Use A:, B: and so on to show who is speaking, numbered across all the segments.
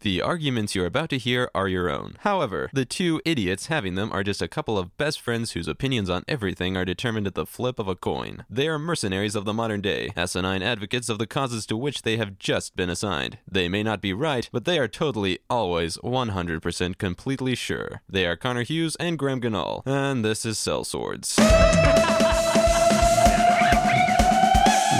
A: The arguments you're about to hear are your own. However, the two idiots having them are just a couple of best friends whose opinions on everything are determined at the flip of a coin. They are mercenaries of the modern day, asinine advocates of the causes to which they have just been assigned. They may not be right, but they are totally, always, 100% completely sure. They are Connor Hughes and Graham Ganal, and this is Sellswords.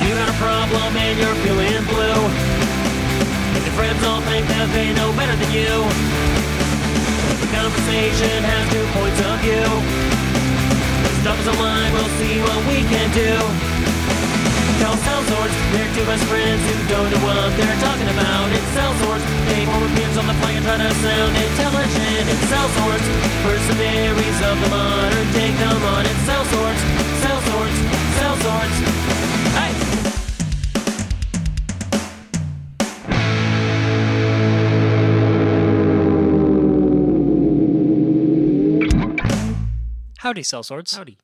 B: You got a problem and you're feeling blue. And all think that they know better than you. The conversation has two points of view. Stop us online, we'll see what we can do. Tell sellswords, they're two best friends who don't know what they're talking about. It's sellswords, they form opinions on the fly and try to sound intelligent. It's cell swords, mercenaries of the modern day. Come on, it's sellswords, cell swords, sellswords. Hey!
C: Howdy, sellswords.
B: Howdy.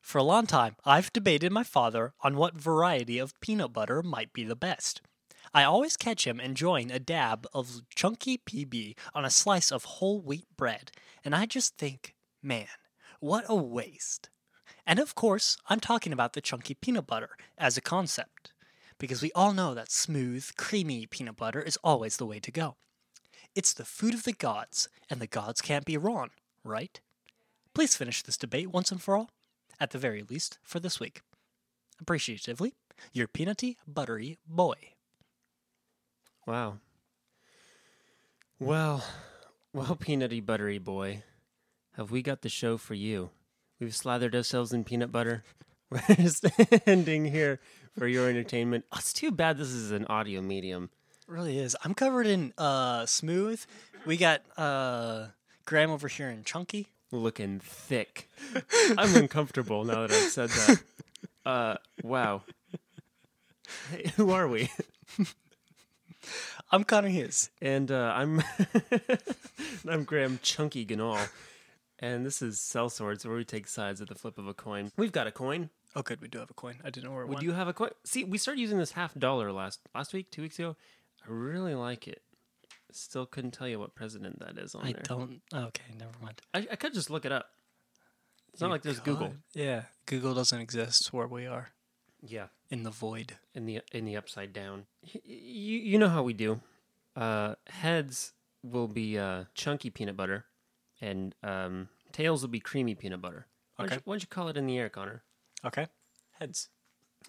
C: For a long time, I've debated my father on what variety of peanut butter might be the best. I always catch him enjoying a dab of chunky PB on a slice of whole wheat bread, and I just think, man, what a waste. And of course, I'm talking about the chunky peanut butter as a concept, because we all know that smooth, creamy peanut butter is always the way to go. It's the food of the gods, and the gods can't be wrong, right? Please finish this debate once and for all, at the very least for this week. Appreciatively, your peanutty, buttery boy.
D: Wow. Well, well, peanutty buttery boy, have we got the show for you? We've slathered ourselves in peanut butter. We're standing here for your entertainment. Oh, it's too bad this is an audio medium.
C: It really is. I'm covered in uh smooth. We got uh Graham over here in chunky.
D: Looking thick. I'm uncomfortable now that I've said that. Uh, wow. Hey, who are we?
C: I'm Connor Hughes.
D: And uh, I'm I'm Graham Chunky Ganal, and this is Sellswords, where we take sides at the flip of a coin. We've got a coin.
C: Oh, good. We do have a coin. I didn't know where it
D: Would
C: went.
D: you have a coin? See, we started using this half dollar last last week, two weeks ago. I really like it. Still couldn't tell you what president that is on
C: I
D: there.
C: don't. Okay, never mind.
D: I, I could just look it up. It's not
C: You
D: like there's Google.
C: could. Yeah, Google doesn't exist where we are
D: Yeah,
C: in the void.
D: in the in the upside down. Y- You you know how we do. Uh, heads will be uh, chunky peanut butter, and um, tails will be creamy peanut butter. Why don't
C: Okay.
D: you- why don't you call it in the air, Connor?
C: Okay. Heads.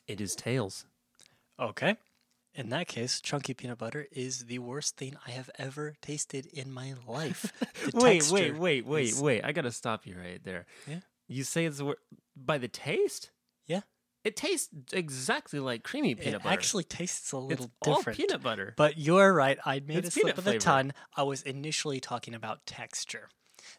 D: It is tails.
C: Okay. In that case, chunky peanut butter is the worst thing I have ever tasted in my life.
D: Wait, wait, wait, wait,
C: is-
D: wait! I gotta stop you right there.
C: Yeah?
D: You say it's wor- by the taste.
C: Yeah.
D: It tastes exactly like creamy peanut
C: it
D: butter.
C: It actually tastes a little
D: it's all
C: different.
D: peanut butter.
C: But you're right. I made
D: It's
C: a slip of the tongue. I was initially talking about texture.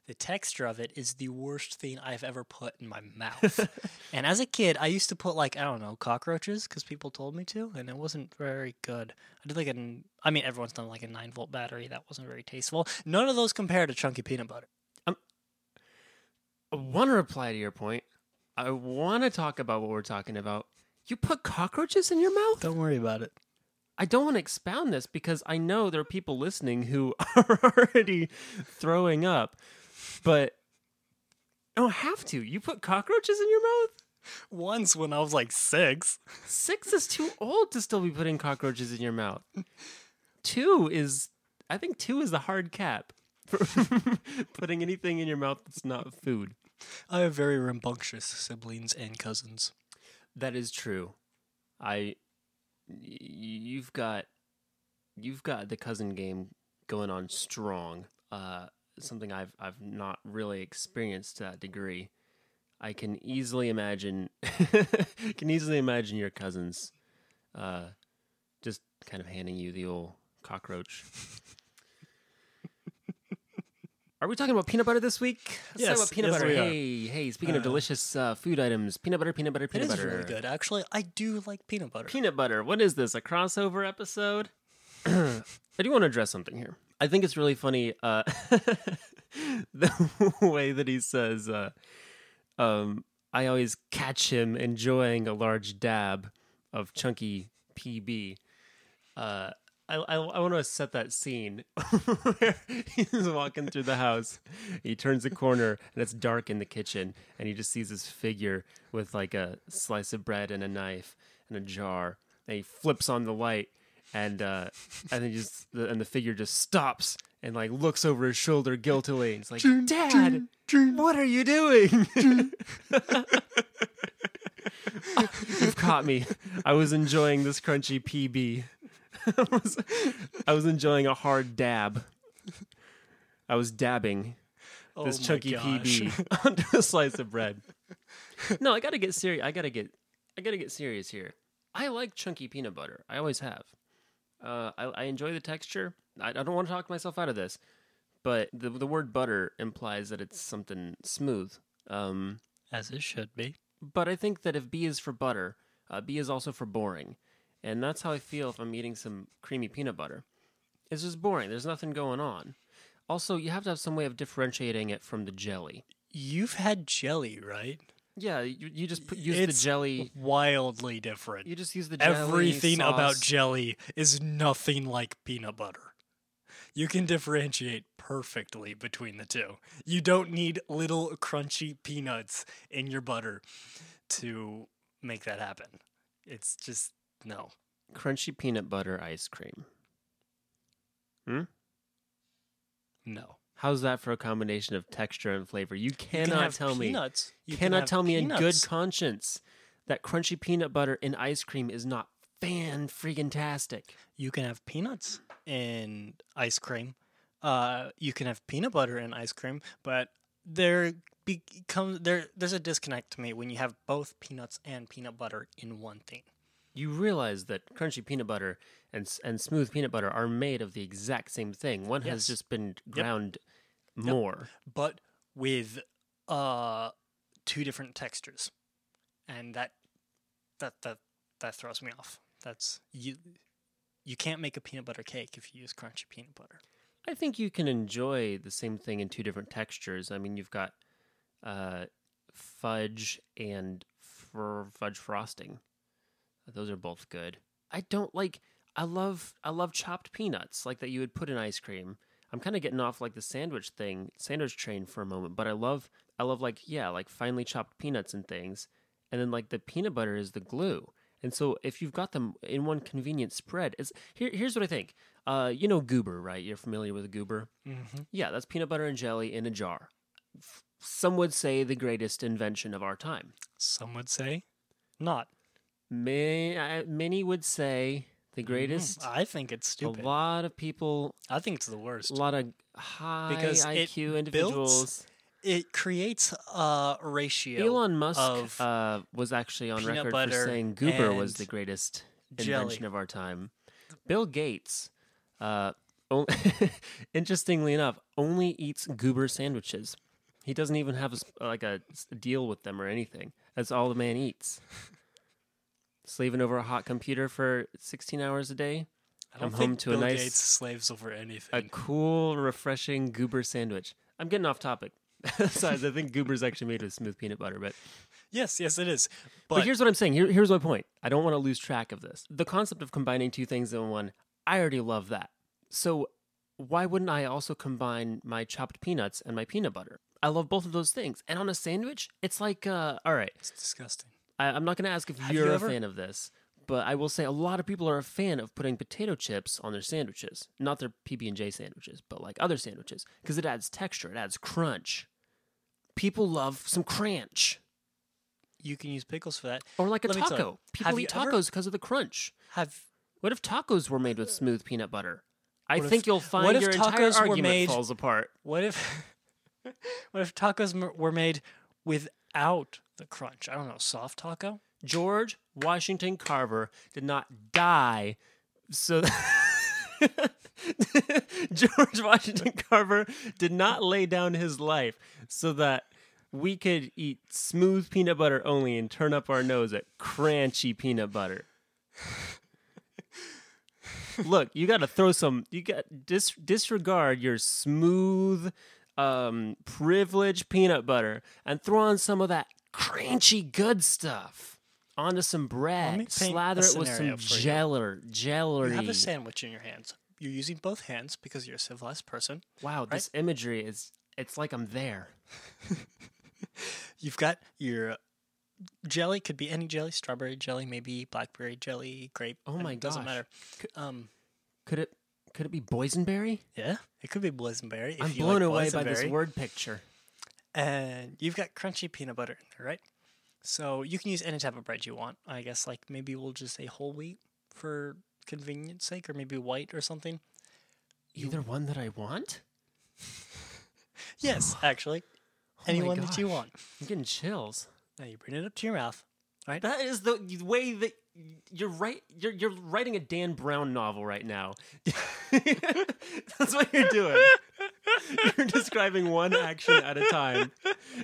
C: The texture of it is the worst thing I've ever put in my mouth. and as a kid, I used to put like I don't know cockroaches because people told me to, and it wasn't very good. I did like an. I mean, everyone's done like a nine volt battery. That wasn't very tasteful. None of those compare to chunky peanut butter.
D: Um, I want to reply to your point. I want to talk about what we're talking about. You put cockroaches in your mouth?
C: Don't worry about it.
D: I don't want to expound this because I know there are people listening who are already throwing up, but I don't have to. You put cockroaches in your mouth?
C: Once when I was like six.
D: Six is too old to still be putting cockroaches in your mouth. Two is, I think, two is the hard cap for putting anything in your mouth that's not food.
C: I have very rambunctious siblings and cousins.
D: That is true. I, y- you've got, you've got the cousin game going on strong. Uh, something I've I've not really experienced to that degree. I can easily imagine, can easily imagine your cousins, uh, just kind of handing you the old cockroach. Are we talking about peanut butter this week? Let's talk about peanut
C: yes,
D: butter. Hey, hey! Speaking of
C: Uh,
D: delicious uh, food items, peanut butter, peanut butter, peanut
C: is
D: butter.
C: really good. Actually, I do like peanut butter.
D: Peanut butter. What is this? A crossover episode? I do want to address something here. I think it's really funny uh, the way that he says, uh, um, I always catch him enjoying a large dab of chunky PB. Uh, I, I, I want to set that scene where he's walking through the house. He turns the corner and it's dark in the kitchen, and he just sees this figure with like a slice of bread and a knife and a jar. And he flips on the light, and uh, and then just the, and the figure just stops and like looks over his shoulder guiltily. And it's like, Dad, what are you doing? You've caught me. I was enjoying this crunchy PB. I was, I was enjoying a hard dab. I was dabbing
C: Oh
D: this chunky
C: gosh.
D: PB onto a slice of bread. No, I gotta get serious. I gotta get, I gotta get serious here. I like chunky peanut butter. I always have. Uh, I, I enjoy the texture. I, I don't want to talk myself out of this, but the the word butter implies that it's something smooth. Um,
C: As it should be.
D: but I think that if B is for butter, uh, B is also for boring. And that's how I feel if I'm eating some creamy peanut butter. It's just boring. There's nothing going on. Also, you have to have some way of differentiating it from the jelly.
C: You've had jelly, right?
D: Yeah, you, you just put, use
C: It's
D: the jelly.
C: Wildly different.
D: You just use the jelly.
C: Everything about jelly is nothing like peanut butter. You can differentiate perfectly between the two. You don't need little crunchy peanuts in your butter to make that happen. It's just no.
D: crunchy peanut butter ice cream. Hmm?
C: No.
D: How's that for a combination of texture and flavor? You
C: You
D: cannot
C: have
D: tell me.
C: You
D: cannot tell me in good conscience that crunchy peanut butter in ice cream is not fan freaking tastic.
C: You can have peanuts in ice cream. Uh, you can have peanut butter in ice cream, but there becomes there. There's a disconnect to me when you have both peanuts and peanut butter in one thing.
D: You realize that crunchy peanut butter and and smooth peanut butter are made of the exact same thing. One has just been ground more.
C: but with uh two different textures, and that that that that throws me off. That's you. You can't make a peanut butter cake if you use crunchy peanut butter.
D: I think you can enjoy the same thing in two different textures. I mean, you've got uh, fudge and fudge frosting. Those are both good. I don't like. I love. I love chopped peanuts, like that you would put in ice cream. I'm kind of getting off like the sandwich thing, sandwich train for a moment, but I love. I love like yeah, like finely chopped peanuts and things, and then like the peanut butter is the glue. And so if you've got them in one convenient spread, it's here. Here's what I think. Uh, you know goober, right? You're familiar with goober.
C: Mm-hmm.
D: Yeah, that's peanut butter and jelly in a jar. Some would say the greatest invention of our time.
C: Some would say, not.
D: May, uh, many would say the greatest.
C: I think it's stupid.
D: A lot of people,
C: I think it's the worst.
D: a lot of high
C: Because
D: IQ
C: builds
D: individuals.
C: it creates a ratio.
D: Elon Musk
C: of
D: uh, was actually on record for saying goober was the greatest
C: jelly.
D: invention of our time. Bill Gates, uh, o- interestingly enough, only eats goober sandwiches. He doesn't even have a, like a deal with them or anything. That's all the man eats. Slaving over a hot computer for 16 hours a day.
C: I don't think
D: home to
C: Bill
D: a nice-
C: Gates slaves over anything.
D: A cool, refreshing goober sandwich. I'm getting off topic. Besides, I think goober's actually made with smooth peanut butter, but
C: yes, yes, it is.
D: But,
C: But,
D: here's what I'm saying. Here, here's my point. I don't want to lose track of this. The concept of combining two things in one, I already love that. So why wouldn't I also combine my chopped peanuts and my peanut butter? I love both of those things. And on a sandwich, it's like, uh, all right,
C: it's disgusting.
D: I, I'm not going to ask if
C: Have
D: you're
C: you
D: a fan of this, but I will say a lot of people are a fan of putting potato chips on their sandwiches. Not their PB and J sandwiches, but like other sandwiches because it adds texture, it adds crunch. People love some crunch.
C: You can use pickles for that.
D: Or like a
C: Let me tell you,
D: taco. People
C: have
D: eat
C: ever-
D: tacos because of the crunch.
C: Have
D: What if tacos were made with smooth peanut butter? I
C: What if-
D: think you'll find
C: what if
D: your entire
C: were
D: argument
C: made-
D: falls apart.
C: what if what if tacos were made without the crunch? I don't know, soft taco.
D: George Washington Carver did not die so George Washington Carver did not lay down his life so that we could eat smooth peanut butter only and turn up our nose at crunchy peanut butter. Look, you got to throw some. You got dis, disregard your smooth, um, privileged peanut butter and throw on some of that crunchy good stuff onto some bread, slather it with some
C: scenario for you. have a sandwich in your hands. You're using both hands because you're a civilized person.
D: wow, this imagery is it's like I'm there.
C: You've got your jelly, could be any jelly, strawberry jelly, maybe blackberry jelly, grape.
D: Oh my
C: god. doesn't matter. Um,
D: Could it could it be boysenberry?
C: yeah, it could be boysenberry. if
D: I'm
C: you
D: blown
C: like
D: away by this word picture.
C: And you've got crunchy peanut butter in there, right? So you can use any type of bread you want. I guess like maybe we'll just say whole wheat for convenience sake, or maybe white or something.
D: Either one that I want?
C: Yes, actually,
D: Oh
C: anyone that you want.
D: I'm getting chills.
C: Now you bring it up to your mouth, right?
D: That is the way that you're right. You're you're writing a Dan Brown novel right now. That's what you're doing. You're describing one action at a time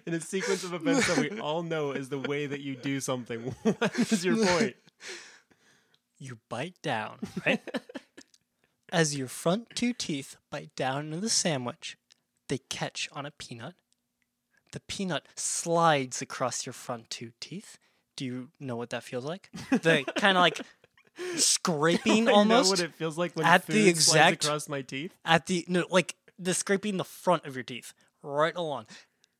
D: in a sequence of events that we all know is the way that you do something. What is your point?
C: you bite down, right? As your front two teeth bite down into the sandwich, they catch on a peanut. The peanut slides across your front two teeth. Do you know what that feels like? The kind of like scraping
D: I know
C: almost
D: what it feels like when
C: at the exact-
D: across my teeth.
C: at the no like the scraping the front of your teeth right along.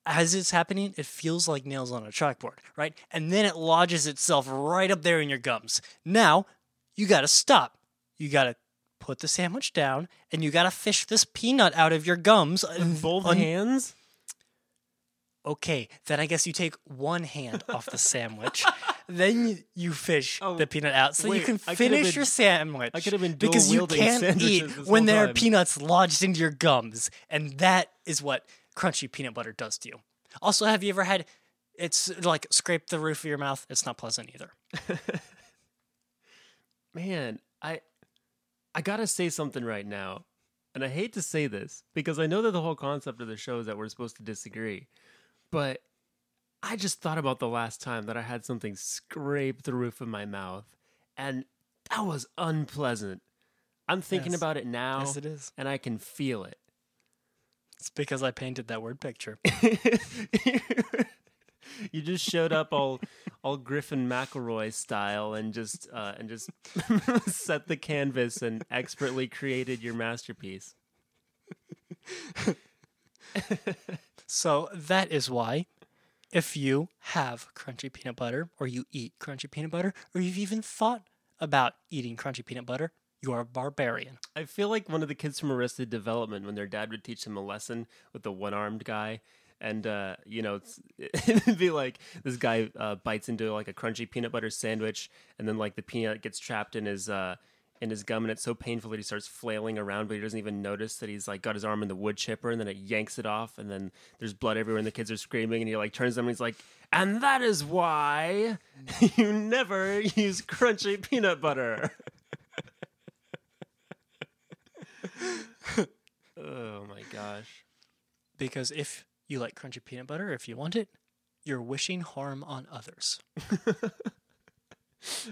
C: As it's happening, it feels like nails on a chalkboard, right? And then it lodges itself right up there in your gums. Now, you gotta stop. You gotta put the sandwich down and you gotta fish this peanut out of your gums. Uh, and
D: Both
C: un-
D: hands.
C: Okay, then I guess you take one hand off the sandwich. then you, you fish
D: Oh,
C: the peanut out so you can finish
D: been-
C: your sandwich.
D: I could've been
C: because you can't eat when there are peanuts lodged into your gums, and that is what crunchy peanut butter does to you. Also, have you ever had? It's like scrape the roof of your mouth. It's not pleasant either.
D: Man, I I gotta say something right now. And I hate to say this because I know that the whole concept of the show is that we're supposed to disagree. But I just thought about the last time that I had something scrape the roof of my mouth. And that was unpleasant. I'm thinking
C: Yes.
D: about it now
C: Yes, it is.
D: and I can feel it.
C: It's because I painted that word picture.
D: you just showed up all all Griffin McElroy style and just uh, and just set the canvas and expertly created your masterpiece.
C: So that is why, if you have crunchy peanut butter, or you eat crunchy peanut butter, or you've even thought about eating crunchy peanut butter, you are a barbarian.
D: I feel like one of the kids from Arrested Development when their dad would teach them a lesson with the one-armed guy. And uh, you know, it'd be like this guy uh, bites into like a crunchy peanut butter sandwich, and then like the peanut gets trapped in his uh, in his gum, and it's so painful that he starts flailing around, but he doesn't even notice that he's like got his arm in the wood chipper, and then it yanks it off, and then there's blood everywhere, and the kids are screaming, and he like turns them, and he's like, "And that is why you never use crunchy peanut butter." oh my gosh.
C: Because if you like crunchy peanut butter, if you want it, you're wishing harm on others.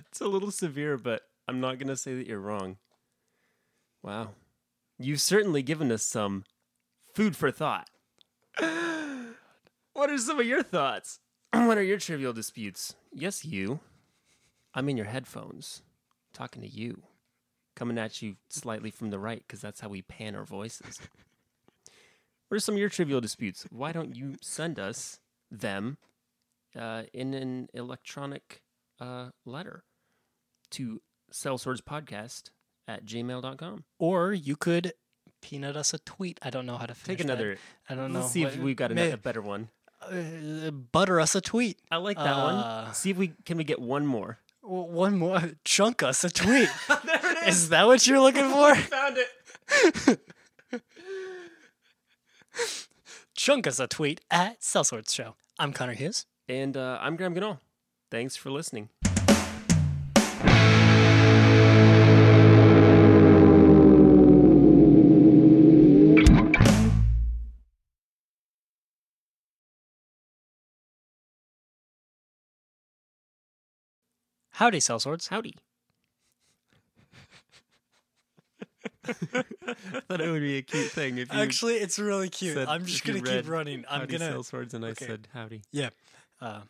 D: It's a little severe, but I'm not going to say that you're wrong. Wow. You've certainly given us some food for thought. what are some of your thoughts? What are your trivial disputes? Yes, you. I'm in your headphones, talking to you, coming at you slightly from the right, because that's how we pan our voices. What are some of your trivial disputes? Why don't you send us them uh, in an electronic uh, letter to sellswordspodcast at gmail.com.
C: Or you could peanut us a tweet. I don't know how to
D: Take
C: that.
D: another.
C: I don't know.
D: Let's see if we've got a,
C: may-
D: a better one.
C: uh, butter us a tweet.
D: I like that
C: Uh,
D: one. See if we can we get one more.
C: One more. Chunk us a tweet. is that what you're looking for?
D: Found it.
C: Chunk us a tweet at Sellswords Show. I'm Connor Hughes.
D: And uh, I'm Graham Ganol. Thanks for listening.
C: Howdy, Sellswords.
D: Howdy. thought it would be a cute thing if you
C: Actually, it's really cute.
D: said-
C: I'm just
D: if you
C: gonna keep running. I'm
D: howdy
C: gonna.
D: sellswords and I
C: okay.
D: said howdy.
C: Yeah. Uh,